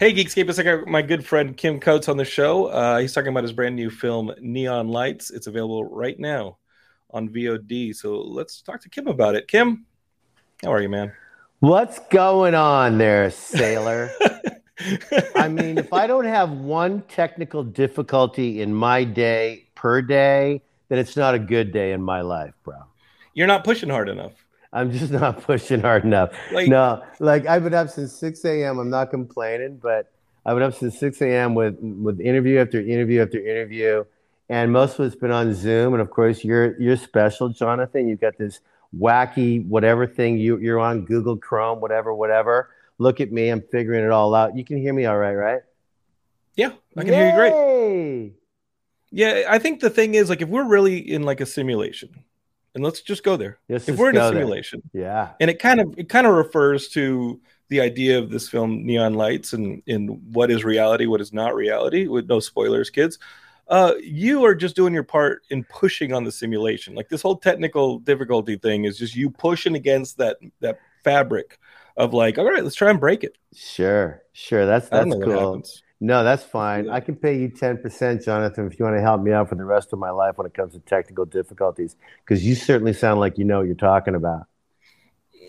Hey, Geekscape. It's got my good friend Kim Coates on the show. Uh, he's talking about his brand new film, Neon Lights. It's available right now on VOD. So let's talk to Kim about it. Kim, how are you, man? What's going on there, sailor? I mean, if I don't have one technical difficulty in my day per day, then it's not a good day in my life, bro. You're not pushing hard enough. I'm just not pushing hard enough. Like- no, like I've been up since 6 a.m. I'm not complaining, but I've been up since 6 a.m. with with interview after interview after interview, and most of it's been on Zoom. And of course, you're you're special, Jonathan. You've got this wacky whatever thing you you're on Google Chrome, whatever, whatever. Look at me, I'm figuring it all out. You can hear me all right, right? Yeah, I can hear you great. Yeah, I think the thing is, like, if we're really in like a simulation, and let's just go there. Let's if we're in a go there. simulation, Yeah. and it kind of it kind of refers to the idea of this film neon lights and in what is reality what is not reality with no spoilers kids uh you are just doing your part in pushing on the simulation like this whole technical difficulty thing is just you pushing against that that fabric of like all right let's try and break it Sure, sure. That's that's cool. No, that's fine. I can pay you 10%, Jonathan, if you want to help me out for the rest of my life when it comes to technical difficulties, because you certainly sound like you know what you're talking about.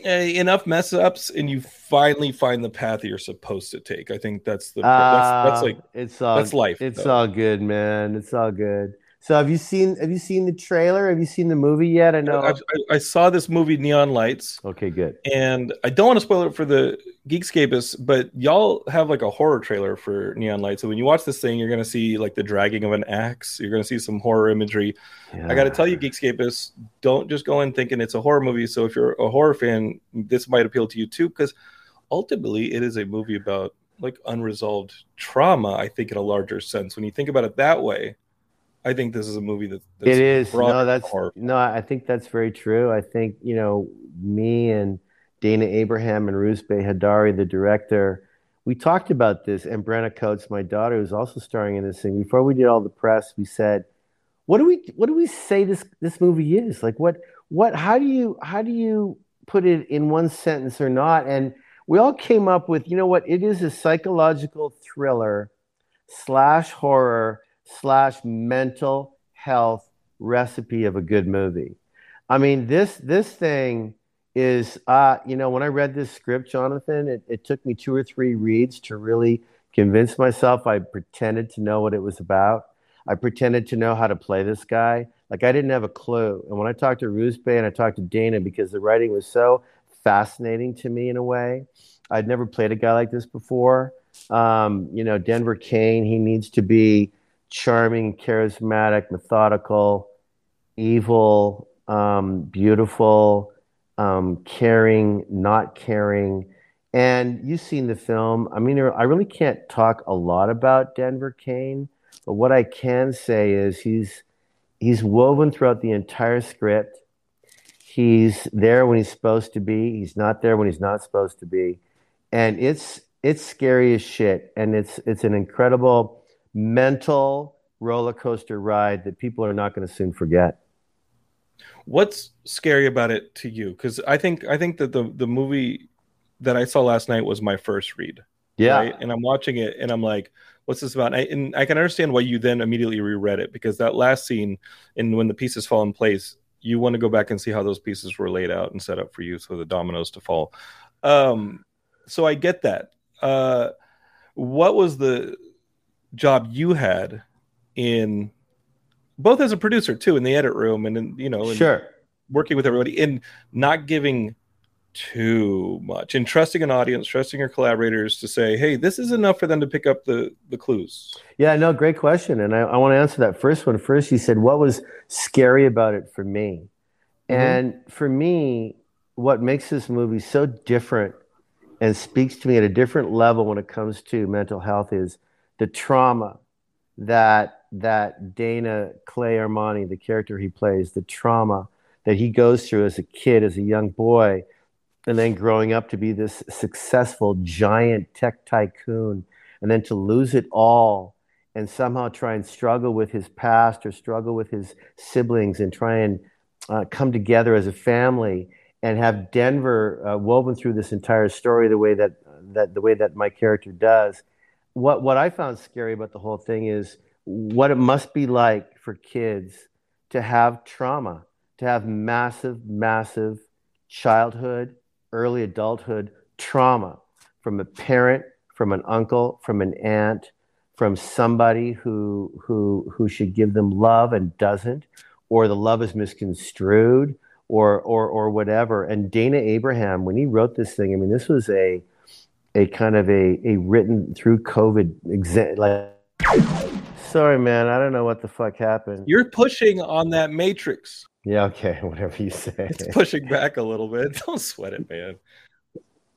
Eh, enough mess ups and you finally find the path you're supposed to take i think that's the that's, that's Ah, like it's all that's life, It's though. all good, man. It's all good. So have you seen have you seen the trailer? Have you seen the movie yet? I know. I, I, I saw this movie neon lights Okay, good. and I don't want to spoil it for the Geekscapists, but y'all have like a horror trailer for Neon Lights. So when you watch this thing, you're gonna see like the dragging of an axe. You're gonna see some horror imagery. I got to tell you, Geekscapists, don't just go in thinking it's a horror movie. So if you're a horror fan, this might appeal to you too, because ultimately it is a movie about like unresolved trauma. I think in a larger sense, when you think about it that way, I think this is a movie that that's it is. no that's horror. no i think that's very true. I think you know me and dana abraham and Bay Heydari the director we talked about this and brenna coates my daughter who's also starring in this thing. Before we did all the press we said what do we what do we say this this movie is? Like what what how do you how do you put it in one sentence or not? And we all came up with you know what? It is a psychological thriller slash horror slash mental health recipe of a good movie. I mean, this this thing is uh, you know, when I read this script, Jonathan, it, it took me two or three reads to really convince myself I pretended to know what it was about. I pretended to know how to play this guy. Like I didn't have a clue. And when I talked to Rouzbeh and I talked to Dana because the writing was so fascinating to me in a way. I'd never played a guy like this before. Um, you know, Denver Kane, he needs to be charming, charismatic, methodical, evil, um, beautiful, um, caring, not caring. And you've seen the film. I mean, I really can't talk a lot about Denver Kane, but what I can say is he's he's woven throughout the entire script. He's there when he's supposed to be. He's not there when he's not supposed to be, and it's it's scary as shit. And it's it's an incredible mental roller coaster ride that people are not going to soon forget. What's scary about it to you? Because I think I think that the the movie that I saw last night was my first read. Yeah, right? And I'm watching it and I'm like, what's this about? And I, and I can understand why you then immediately reread it because that last scene, and when the pieces fall in place, you want to go back and see how those pieces were laid out and set up for you for the dominoes to fall. Um, so I get that. Uh, what was the job you had in both as a producer too in the edit room and in, you know in Sure. working with everybody in not giving too much and trusting an audience trusting your collaborators to say hey this is enough for them to pick up the the clues Yeah, no, great question. And I, I want to answer that first one first. You said, what was scary about it for me? Mhm. And for me, what makes this movie so different and speaks to me at a different level when it comes to mental health is the trauma that that Dana Clay Armani, the character he plays, the trauma that he goes through as a kid, as a young boy, and then growing up to be this successful giant tech tycoon, and then to lose it all and somehow try and struggle with his past or struggle with his siblings and try and uh, come together as a family and have Denver uh, woven through this entire story the way that that the way that my character does. What what I found scary about the whole thing is what it must be like for kids to have trauma, to have massive, massive childhood, early adulthood trauma from a parent, from an uncle, from an aunt, from somebody who who who should give them love and doesn't, or the love is misconstrued, or or or whatever. And Dana Abraham, when he wrote this thing, I mean, this was a a kind of a a written through COVID exa- like. Sorry, man. I don't know what the fuck happened. you're pushing on that matrix Yeah, okay, whatever you say. it's pushing back a little bit don't sweat it man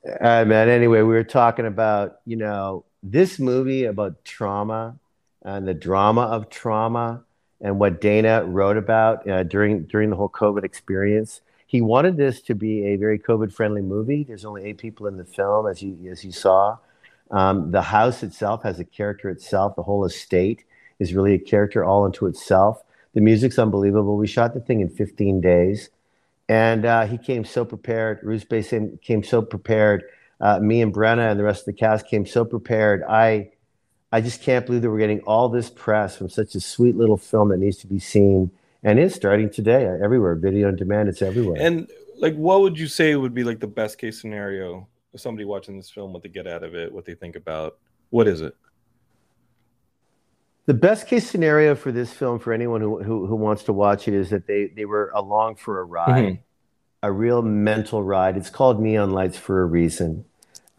All right, man. Anyway, we were talking about, you know, this movie about trauma and the drama of trauma and what Dana wrote about uh, during during the whole COVID experience. He wanted this to be a very COVID friendly movie. There's only eight people in the film, as you as you saw. Um, the house itself has a character itself. The whole estate is really a character all into itself. The music's unbelievable. We shot the thing in 15 days. And uh, he came so prepared. Bruce Basin came so prepared. Uh, me and Brenna and the rest of the cast came so prepared. I, I just can't believe that we're getting all this press from such a sweet little film that needs to be seen and is starting today uh, everywhere. Video on demand, it's everywhere. and like what would you say would be like the best case scenario of somebody watching this film what they get out of it what they think about what is it The best case scenario for this film, for anyone who, who, who wants to watch it, is that they, they were along for a ride, Mhm. a real mental ride. It's called Neon Lights for a reason.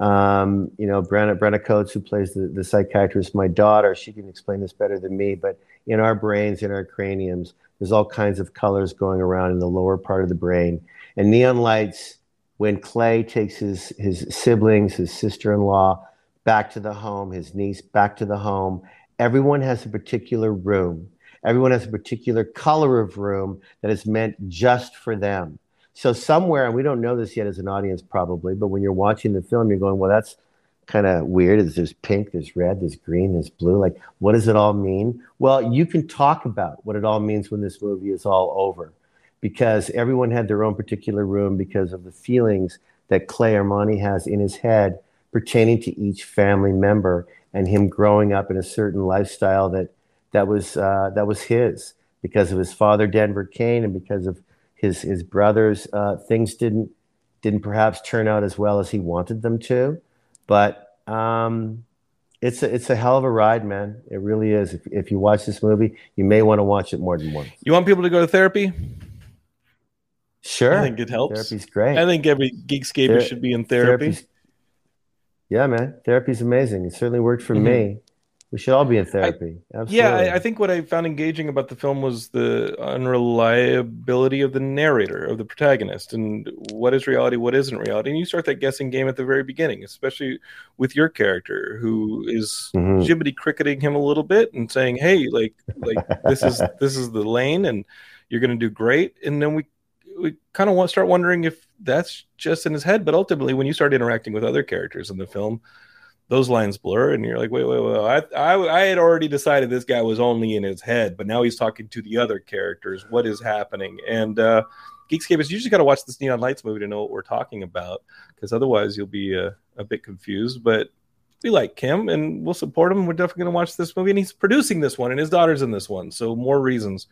Um, you know, Brenna, Brenna Coates, who plays the, the psychiatrist, my daughter, she can explain this better than me, but in our brains, in our craniums, there's all kinds of colors going around in the lower part of the brain. And neon lights, when Clay takes his, his siblings, his sister in law back to the home, his niece back to the home, everyone has a particular room. Everyone has a particular color of room that is meant just for them. So somewhere, and we don't know this yet as an audience probably, but when you're watching the film, you're going, well, that's kind of weird. There's, there's pink, there's red, there's green, there's blue. Like, what does it all mean? Well, you can talk about what it all means when this movie is all over because everyone had their own particular room because of the feelings that Clay Armani has in his head pertaining to each family member and him growing up in a certain lifestyle that that was uh, that was his because of his father Denver Kane and because of his his brothers. Uh, things didn't didn't perhaps turn out as well as he wanted them to, but um, it's a, it's a hell of a ride, man. It really is. If, if you watch this movie, you may want to watch it more than once. you want people to go to therapy Sure, i think it helps therapy's great. i think every geekscaper Ther- should be in therapy Therapy's- yeah, man, therapy's amazing. It certainly worked for Mhm. me. We should all be in therapy. Absolutely. Yeah, I, I think what I found engaging about the film was the unreliability of the narrator, of the protagonist, and what is reality, what isn't reality. And you start that guessing game at the very beginning, especially with your character, who is Mhm. jibbity cricketing him a little bit and saying, "Hey, like, like this is this is the lane, and you're going to do great." And then we we kind of want start wondering if that's just in his head. But ultimately, when you start interacting with other characters in the film, those lines blur and you're like wait wait wait I, I i had already decided this guy was only in his head but now he's talking to the other characters what is happening and uh geekscape is you just got to watch this neon lights movie to know what we're talking about because otherwise you'll be uh, a bit confused but we like Kim and we'll support him. We're definitely going to watch this movie, and he's producing this one, and his daughter's in this one, so more reasons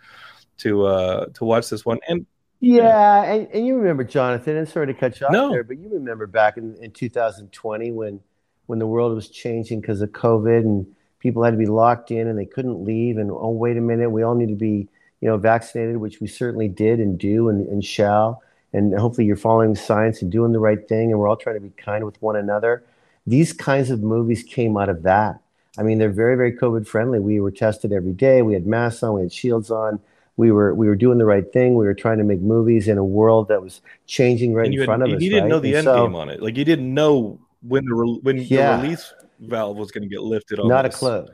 to uh to watch this one. And Yeah, and, and you remember Jonathan, and sorry to cut you off No. there, but you remember back in, in 2020 when when the world was changing because of COVID and people had to be locked in and they couldn't leave and oh wait a minute, we all need to be you know vaccinated, which we certainly did and do and, and shall. And hopefully you're following science and doing the right thing, and we're all trying to be kind with one another. These kinds of movies came out of that. I mean, they're very, very COVID friendly. We were tested every day. We had masks on. We had shields on. We were we were doing the right thing. We were trying to make movies in a world that was changing right in you, had, front of you us. You didn't right? know the And end so- game on it. Like you didn't know when the re- when Yeah. the release valve was going to get lifted. On Not a clue.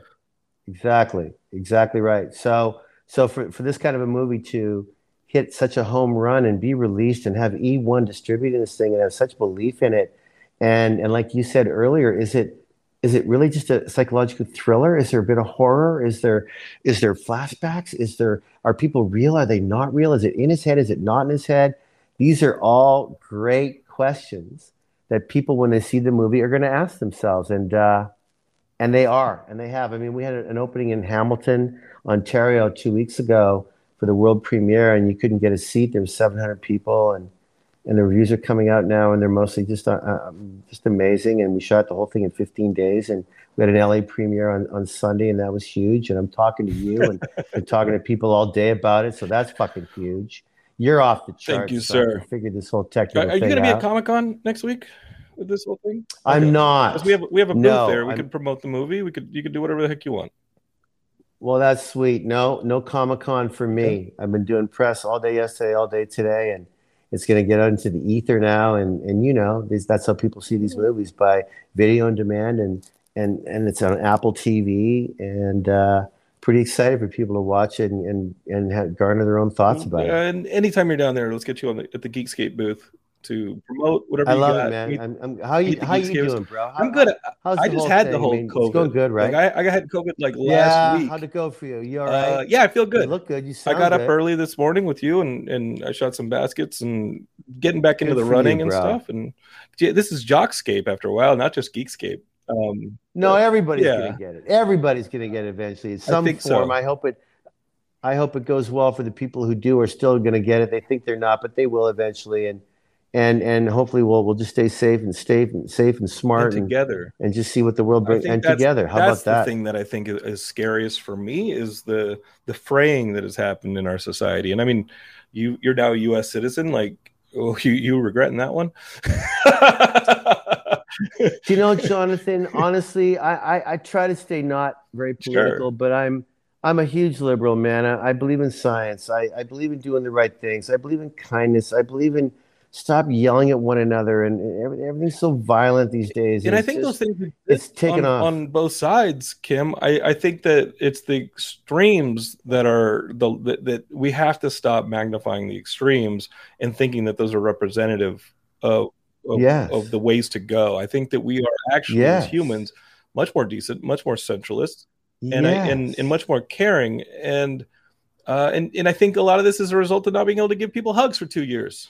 Exactly. Exactly right. So so for, for this kind of a movie to hit such a home run and be released and have E1 distributing this thing and have such belief in it, and and like you said earlier, is it is it really just a psychological thriller? Is there a bit of horror? Is there is there flashbacks? Is there are people real? Are they not real? Is it in his head? Is it not in his head? These are all great questions that people, when they see the movie, are going to ask themselves, and uh, and they are, and they have. I mean, we had an opening in Hamilton, Ontario, two weeks ago for the world premiere, and you couldn't get a seat. There was 700 people, and and the reviews are coming out now, and they're mostly just uh, um, just amazing. And we shot the whole thing in 15 days, and we had an LA premiere on, on Sunday, and that was huge. And I'm talking to you and, and talking to people all day about it, so that's fucking huge. You're off the charts. Thank you, so I can sir. Figure this whole Are, technical are you going to be at Comic Con next week with this whole thing? I'm Okay. not. we have we have a booth No, there. We I'm- could promote the movie. We could you could do whatever the heck you want. Well, that's sweet. No, no Comic Con for me. I've been doing press all day yesterday, all day today, and it's going to get out into the ether now. And and you know, these, that's how people see these movies by video on demand, and and and it's on Apple TV, and uh, pretty excited for people to watch it and and, and have, garner their own thoughts about it. And anytime you're down there, let's get you on the, at the Geekscape booth to promote whatever I you love it, man. Meet- I'm, I'm, how you how you doing, bro? How, I'm good. How's I just had thing? the I whole mean, COVID. It's going good, right? Like I, I had COVID like last yeah. week. How'd it go for you? You all right? Uh, yeah, I feel You good. look good. You I got up early this morning with you, and and I shot some baskets and getting back into the for you, running and stuff. And yeah, this is Jockscape after a while, not just Geekscape. Um, No, everybody's Yeah. gonna get it. Everybody's gonna get it eventually. In I some so. form. I hope it. I hope it goes well for the people who do are still gonna get it. They think they're not, but they will eventually. And and and hopefully we'll we'll just stay safe and safe and safe and smart and and, together. and just see what the world brings and together. How about that? the thing that I think is, is scariest for me is the the fraying that has happened in our society. And I mean, you you're now a U.S. citizen. Like, oh, you you regretting that one? Do you know, Jonathan? honestly, I, I I try to stay not very Sure. political, but I'm I'm a huge liberal man. I, I believe in science. I, I believe in doing the right things. I believe in kindness. I believe in stop yelling at one another and, and everything's so violent these days. and I think just- those things it's taken on, off. on both sides, Kim. I, I think that it's the extremes that are the that, that we have to stop magnifying the extremes and thinking that those are representative of of, Yes. of the ways to go. I think that we are actually Yes. as humans much more decent, much more centralist, and I, and and much more caring. And uh, and and I think a lot of this is a result of not being able to give people hugs for two years.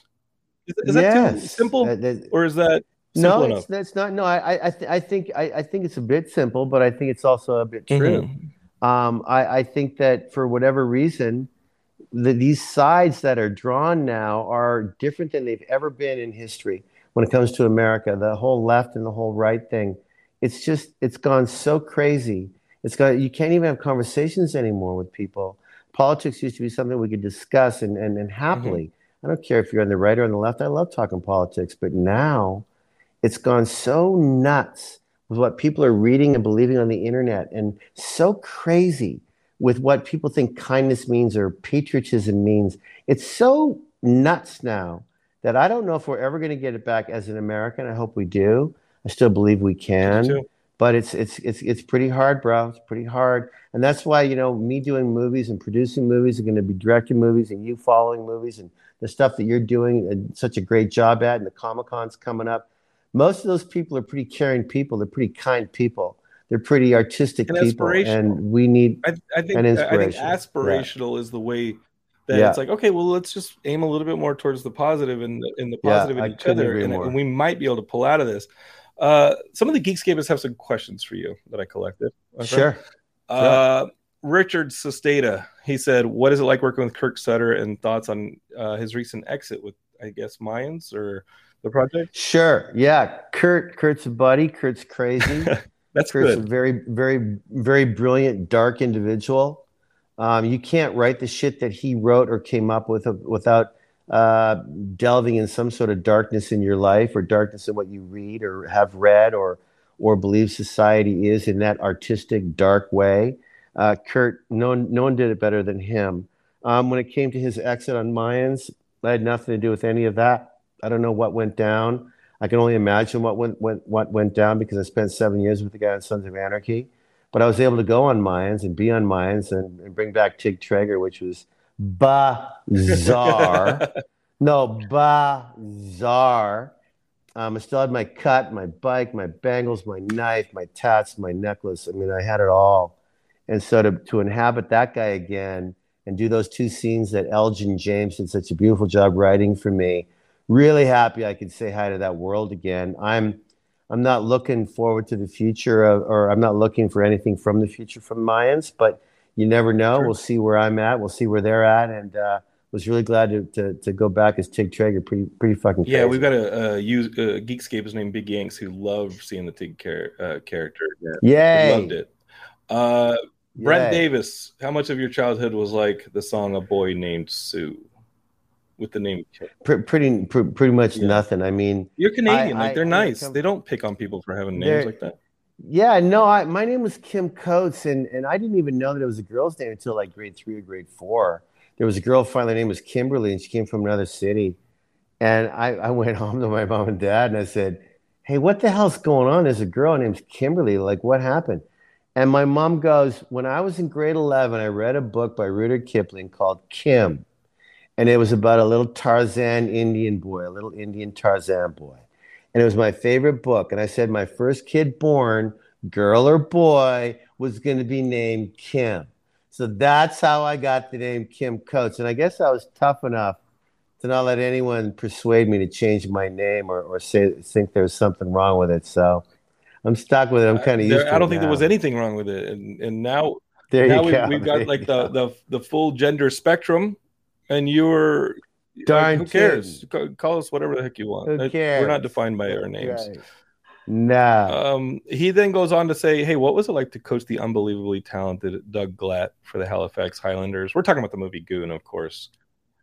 Is, is that too simple, That- that- or is that no, it's, that's not. No, I I I, th- I think I, I think it's a bit simple, but I think it's also a bit true. Mhm. Um, I, I think that for whatever reason, the, these sides that are drawn now are different than they've ever been in history when it comes to America. The whole left and the whole right thing, it's just it's gone so crazy. It's got you can't even have conversations anymore with people. Politics used to be something we could discuss and, and, and happily. Mm-hmm. I don't care if you're on the right or on the left. I love talking politics, but now it's gone so nuts with what people are reading and believing on the internet and so crazy with what people think kindness means or patriotism means. It's so nuts now that I don't know if we're ever going to get it back as an American. I hope we do. I still believe we can, but it's it's it's it's pretty hard, bro. It's pretty hard, and that's why you know me doing movies and producing movies and going to be directing movies, and you following movies and the stuff that you're doing uh, such a great job at, and the Comic Cons coming up. Most of those people are pretty caring people. They're pretty kind people. They're pretty artistic And people, and we need I, I think And I think aspirational is the way that Yeah. it's like okay, well, let's just aim a little bit more towards the positive and the, and the Yeah, positive I in each other, and, and we might be able to pull out of this. Uh, some of the Geekscapists have some questions for you that I collected. friend. Sure. Uh, Richard Sestata, he said, "What is it like working with Kurt Sutter and thoughts on uh, his recent exit with, I guess, Mayans or the project?" Sure. Yeah. Kurt. Kurt's a buddy. Kurt's crazy. That's Kurt's a good. very, very, very brilliant, dark individual. Um, you can't write the shit that he wrote or came up with without uh, delving in some sort of darkness in your life or darkness in what you read or have read or or believe society is in that artistic dark way. Uh, Kurt, no one, no one did it better than him. Um, when it came to his exit on Mayans, I had nothing to do with any of that. I don't know what went down. I can only imagine what went, went what went down because I spent seven years with the guy on Sons of Anarchy. But I was able to go on Mayans and be on Mayans and, and bring back Tig Trager, which was bizarre. no, bizarre. Um, I still had my cut, my bike, my bangles, my knife, my tats, my necklace. I mean, I had it all. And so to, to inhabit that guy again and do those two scenes that Elgin James did such a beautiful job writing for me, really happy I could say hi to that world again. I'm I'm not looking forward to the future of, or I'm not looking for anything from the future from Mayans, but you never know. Sure. We'll see where I'm at. We'll see where they're at. And uh, was really glad to, to, to go back as Tig Trager. Pretty pretty fucking Yeah, we've got a, uh use uh, Geekscape named Big Yanks who love seeing the Tig char- uh, character. Yeah, Yay. loved it. Uh, Brent. Davis, how much of your childhood was like the song "A Boy Named Sue" with the name? Pre- pretty pre- pretty much Yeah. nothing. I mean, You're Canadian, I- like they're I- nice. come- They don't pick on people for having names like that. Yeah, no, I, my name was Kim Coates, and, and I didn't even know that it was a girl's name until like grade three or grade four. There was a girl finally, her name was Kimberly, and she came from another city. And I, I went home to my mom and dad, and I said, Hey, what the hell's going on? There's a girl named Kimberly. Like, what happened? And my mom goes, When I was in grade 11, I read a book by Rudyard Kipling called Kim. And it was about a little Tarzan Indian boy, a little Indian Tarzan boy and it was my favorite book. And I said my first kid born, girl or boy, was going to be named Kim. So that's how I got the name Kim Coates. And I guess I was tough enough to not let anyone persuade me to change my name or, or say think there was something wrong with it. So I'm stuck with it. I'm uh, kind of used to it. I don't think there was anything wrong with it, and and now There now we, go. we've There got like the, go. the the full gender spectrum, and you're Darn who cares? Ca- Call us whatever the heck you want. We're not defined by our names. Right. No. Um, he then goes on to say, "Hey, what was it like to coach the unbelievably talented Doug Glatt for the Halifax Highlanders?" We're talking about the movie Goon, of course.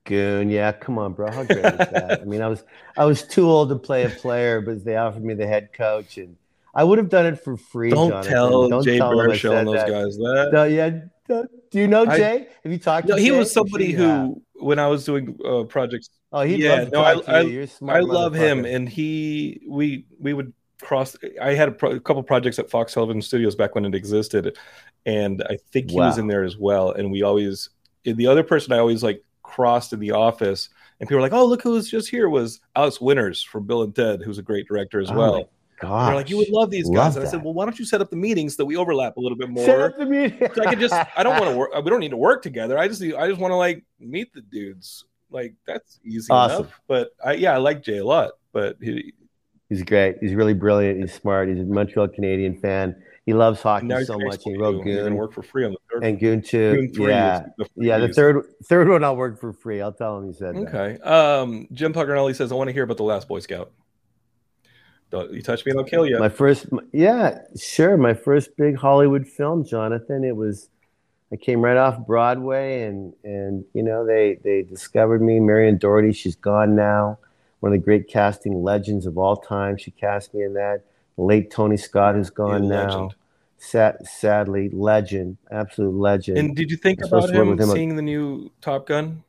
Goon, yeah, come on, bro. How great is that? I mean, I was I was too old to play a player, but they offered me the head coach, and I would have done it for free. Don't Jonathan. tell Don't Jay tell Baruchel and those that. guys that. No, yeah. Don't- you know I- Jay? Have you talked to him? He Jay? was somebody sure you have. who, when I was doing uh, projects, Oh, he'd Yeah, no, I- I- you. You're smart. I love him, and he we we would cross. I had a, pro, a couple projects at Fox Television Studios back when it existed, and I think he was in there as well. And we always the other person I always like crossed in the office, and people were like, "Oh, look who's just here!" Was Alex Winters from Bill and Ted, who's a great director as Oh well. Gosh. They're like, "You would love these Love guys," and I said, "Well, why don't you set up the meetings so that we overlap a little bit more?" Set up the meeting. So I could just I don't want to work we don't need to work together. I just I just want to like meet the dudes. Like that's easy Awesome. enough. But I yeah, I like Jay a lot. But he, He's great. He's really brilliant. He's smart. He's a Montreal Canadian fan. He loves hockey so much. He wrote to you, You're Goon work for free on the third and Goon too. Goon yeah, the yeah. The third third one I'll work for free. I'll tell him he said that. Okay. Um Jim Puccarelli says I want to hear about the last Boy Scout. Don't you touch me and I'll kill you. My first, yeah, sure. My first big Hollywood film, Jonathan. It was, I came right off Broadway, and and you know they they discovered me. Marion Dougherty, she's gone now. One of the great casting legends of all time. She cast me in that. The late Tony Scott, who's gone now. Sad, sadly, legend, absolute legend. And did you think about him him seeing the new Top Gun?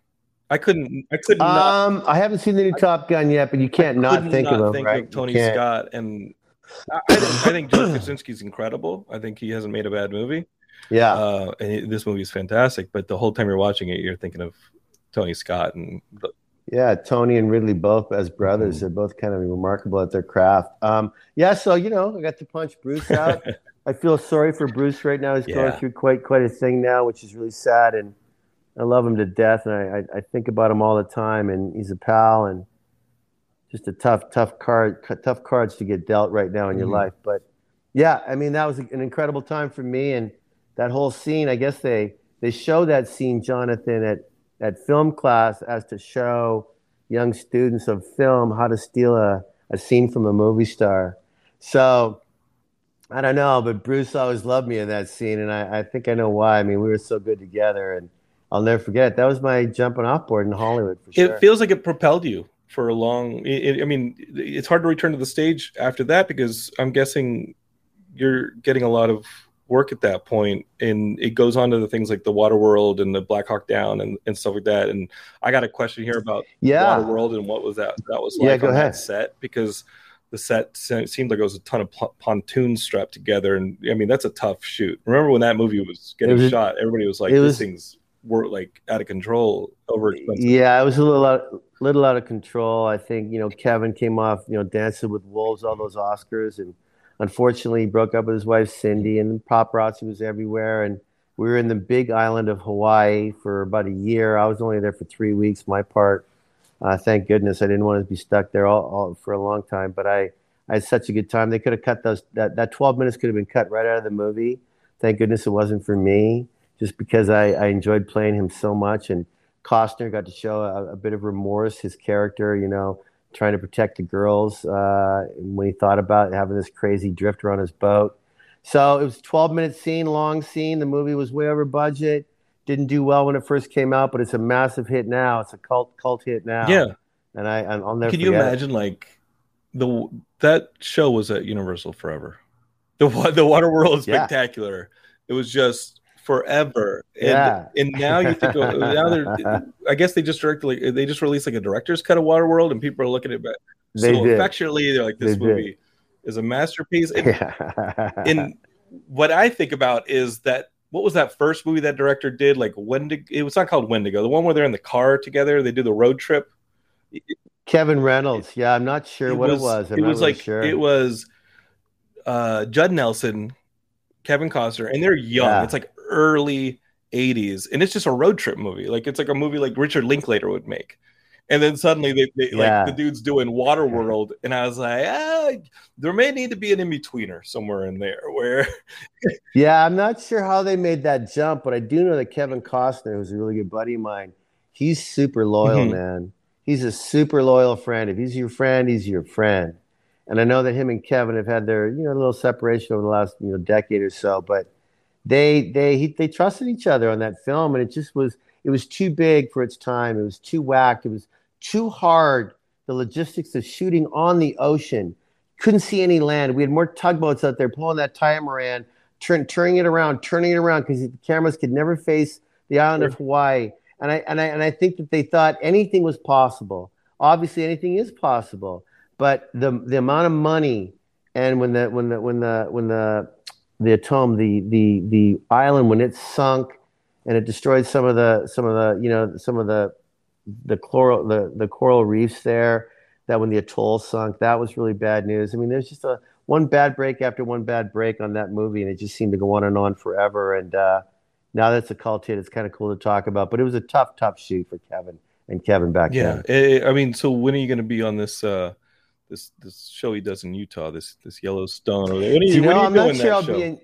I couldn't I couldn't not um, I haven't seen the new Top Gun yet, but you can't I not think not of him, think right? of Tony Scott, and I, I think, I think Joe Kosinski's incredible. I think he hasn't made a bad movie. Yeah, Uh, and it- this movie is fantastic. But the whole time you're watching it, you're thinking of Tony Scott, and the, Yeah, Tony and Ridley both as brothers. Mhm. They're both kind of remarkable at their craft. Um, yeah, so you know, I got to punch Bruce out. I feel sorry for Bruce right now. He's going through quite quite a thing now, which is really sad. And I love him to death, and I, I, I think about him all the time. And he's a pal, and just a tough, tough card, tough cards to get dealt right now in your Mhm. life. But yeah, I mean, that was an incredible time for me, and that whole scene. I guess they they show that scene, Jonathan, at at film class as to show young students of film how to steal a, a scene from a movie star. So I don't know, but Bruce always loved me in that scene, and I, I think I know why. I mean, we were so good together, and I'll never forget. That was my jumping off board in Hollywood for sure. It feels like it propelled you for a long. It, it- I mean, it's hard to return to the stage after that because I'm guessing you're getting a lot of work at that point, and it goes on to the things like the Water World and the Black Hawk Down and, and stuff like that. And I got a question here about yeah, Water World and what was that that was Yeah, like go on ahead. that set because the set se- seemed like it was a ton of pontoons strapped together, and I mean that's a tough shoot. Remember when that movie was getting was- shot? Everybody was like, "This was- thing's were like out of control, over expensive." Yeah, it was a little out, little out of control. I think you know Kevin came off you know Dancing with Wolves, all those Oscars, and unfortunately he broke up with his wife Cindy, and paparazzi was everywhere. And we were in the big island of Hawaii for about a year. I was only there for three weeks. My part, uh, thank goodness, I didn't want to be stuck there all, all for a long time. But I, I had such a good time. They could have cut those that that twelve minutes could have been cut right out of the movie. Thank goodness it wasn't for me, just because I, I enjoyed playing him so much and. Costner got to show a, a bit of remorse, his character, you know, trying to protect the girls uh, when he thought about having this crazy drifter on his boat. So it was a 12 minute scene, long scene. The movie was way over budget. Didn't do well when it first came out, but it's a massive hit now. It's a cult cult hit now. Yeah. and I and I'll never. Can you forget it. imagine like the that show was at Universal forever. The the Water World Yeah. Spectacular. It was just forever. And, Yeah. and now you think oh, now they're I guess they just directed like they just released like a director's cut of Water World and people are looking at it They so did. affectionately. They're like this They did. movie is a masterpiece. And, Yeah. and what I think about is that what was that first movie that director did? Like Wendigo. It was not called Wendigo. The one where they're in the car together. They do the road trip. Kevin Reynolds. Yeah, I'm not sure what it was. I'm it was really like sure. it was uh Judd Nelson, Kevin Costner, and they're young. Yeah. It's like early 80s, and it's just a road trip movie. Like it's like a movie like Richard Linklater would make. And then suddenly they, they Yeah. like the dude's doing Waterworld, and I was like, ah, there may need to be an in-betweener somewhere in there where Yeah, I'm not sure how they made that jump, but I do know that Kevin Costner, who's a really good buddy of mine, he's super loyal, Mhm. man. He's a super loyal friend. If he's your friend, he's your friend. And I know that him and Kevin have had their, you know, little separation over the last, you know, decade or so, but they they he, they trusted each other on that film, and it just was it was too big for its time. It was too whacked. It was too hard. The logistics of shooting on the ocean, couldn't see any land. We had more tugboats out there pulling that trimaran, turn, turning it around, turning it around because the cameras could never face the island of Hawaii. And I and I and I think that they thought anything was possible. Obviously, anything is possible, but the the amount of money and when the when the when the when the the atome the the the island when it sunk and it destroyed some of the some of the you know some of the the coral the, the coral reefs there that when the atoll sunk that was really bad news. I mean there's just a one bad break after one bad break on that movie and it just seemed to go on and on forever. And uh now that's a cult hit. It's kind of cool to talk about but it was a tough tough shoot for kevin and kevin back yeah. then. eh, I mean, so when are you going to be on this uh this this show he does in Utah? This this Yellowstone when are you, you know are you i'm not sure i'll show? be in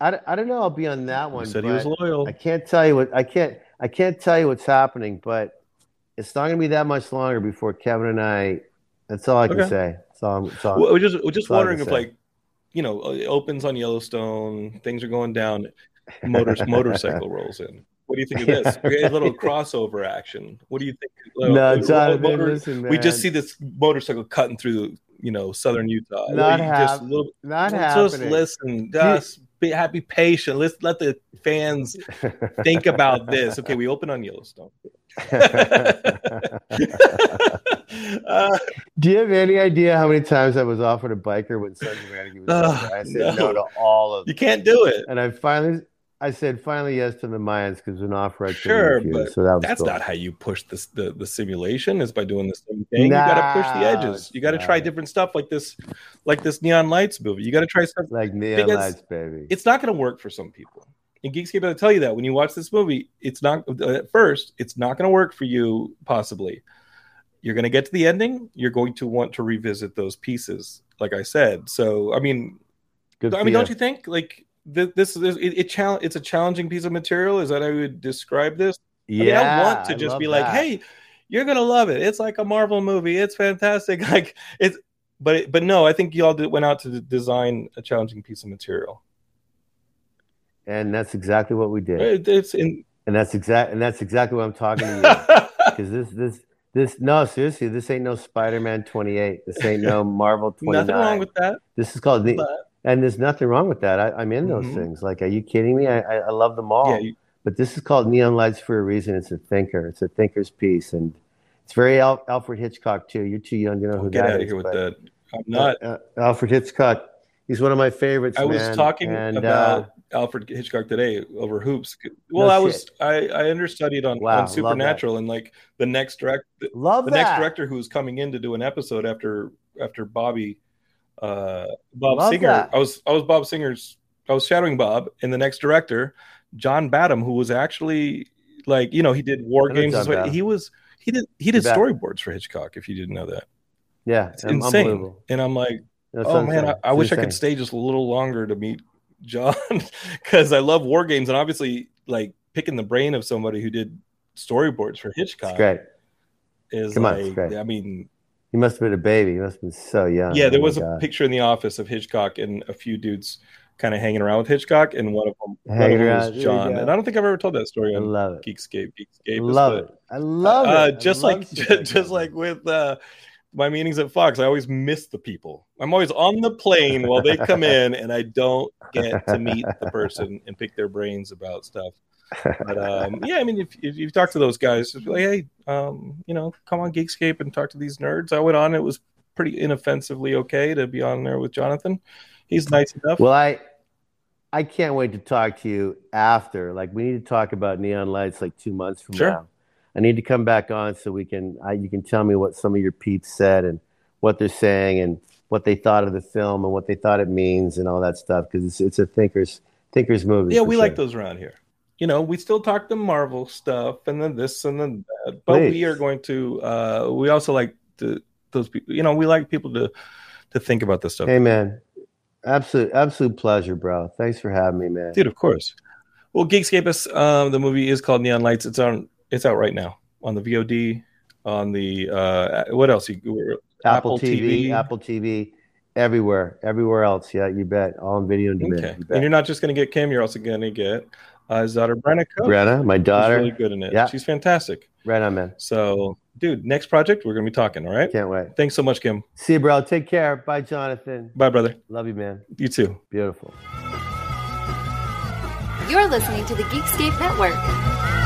I, don't- I don't know i'll be on that He one said he was loyal. i can't tell you what i can't i can't tell you what's happening but it's not going to be that much longer before kevin and i that's all i can Okay. say that's all, I'm- that's all Well, we're just we're just That's all I wondering if like you know it opens on Yellowstone, things are going down, motors motorcycle rolls in. What do you think of this? Had little crossover action. What do you think? Little- no, little Jonathan, motor- listen, man. we just see this motorcycle cutting through you know southern Utah. Not hap- just, little, not just happening. listen, just be happy, patient. Let's let the fans think about this. Okay, we open on Yellowstone. uh, Do you have any idea how many times I was offered a biker when Sons of was over? I said no. no. to all of you can't do it. And I finally, I said finally yes to the Mayans because an offer I Sure, refuse. but so that was That's cool. not how you push this the, the simulation is by doing the same thing. you gotta push the edges. You gotta it's try different stuff like this, like this neon lights movie. You gotta try stuff. like neon lights, baby. It's not gonna work for some people. And Geekscape, I'll tell you that when you watch this movie, it's not uh, at first, it's not gonna work for you, possibly. you're going to get to the ending, you're going to want to revisit those pieces, like I said. So, I mean, Good I mean, don't you think like th- this is it? it chal- it's a challenging piece of material. Is that how you would describe this? I mean, I want to just be like, hey, you're gonna love it. It's like a Marvel movie. It's fantastic. Like it's, but it, but no, I think y'all did, went out to design a challenging piece of material. and that's exactly what we did. It- it's in. And that's exact. And that's exactly what I'm talking to you. Because this, this, this. No, seriously, this ain't no Spider-Man 28. This ain't no Marvel 29. Nothing wrong with that. this is called the. But, And there's nothing wrong with that. I, I'm in those Mhm. things. Like, are you kidding me? I, I, I love them all. yeah, you, but this is called Neon Lights for a reason. It's a thinker. It's a thinker's piece, and it's very Al- Alfred Hitchcock too. You're too young to know who get that out of is, here with that. I'm not. uh, Alfred Hitchcock. He's one of my favorites. I was man. talking and, about uh, Alfred Hitchcock today over hoops. Well, No I was. I, I understudied on, Wow, on. Supernatural and like the next direct the, love the that. next director who's coming in to do an episode after after Bobby uh Bob Love Singer. that. I was I was Bob Singer's I was shadowing Bob and the next director, John Badham, who was actually like, you know, he did war games. As well. He was he did he did storyboards for Hitchcock, if you didn't know that. Yeah, It's insane. And I'm like, That's oh man, I. I wish I could stay just a little longer to meet John because I love war games and obviously like picking the brain of somebody who did storyboards for Hitchcock It's great. is Come on, like it's great. I mean He must have been a baby. He must have been so young. yeah, there Oh was a God. picture in the office of Hitchcock and a few dudes kind of hanging around with Hitchcock and one of them, one of them was John and I don't think I've ever told that story I love it. Geekscape. Geekscape I love it. I love it. uh, I just love like shit just, like with uh, my meetings at Fox, I always miss the people. I'm always on the plane while they come in, and I don't get to meet the person and pick their brains about stuff. But um, yeah, I mean, if, if you talk to those guys, just be like, hey, um, you know, come on Geekscape and talk to these nerds. I went on; it was pretty inoffensively okay to be on there with Jonathan. He's nice enough. Well, I I can't wait to talk to you after. Like we need to talk about neon lights like two months from Sure. now. I need to come back on so we can I, you can tell me what some of your peeps said and what they're saying and what they thought of the film and what they thought it means and all that stuff because it's it's a thinkers thinkers movie. yeah, we sure. like those around here. You know, we still talk the Marvel stuff and then this and then that, but we are going to. uh We also like to those people. You know, we like people to to think about this stuff. Hey man, absolute absolute pleasure, bro. Thanks for having me, man. Dude, of course. Well, Geekscapists, um, the movie is called Neon Lights. It's on. It's out right now on the VOD. On the uh, what else? You, Apple, Apple TV, TV. Apple TV, everywhere, everywhere else. Yeah, you bet. All on video on demand. okay. You And you're not just going to get Kim. You're also going to get uh, his daughter Brenna Cook. Brenna, my She's daughter. really good in it. Yeah. She's fantastic. Right on, man. So, dude, next project we're going to be talking. All right. Can't wait. Thanks so much, Kim. See you, bro. Take care. Bye, Jonathan. Bye, brother. Love you, man. You too. Beautiful. You're listening to the Geekscape Network.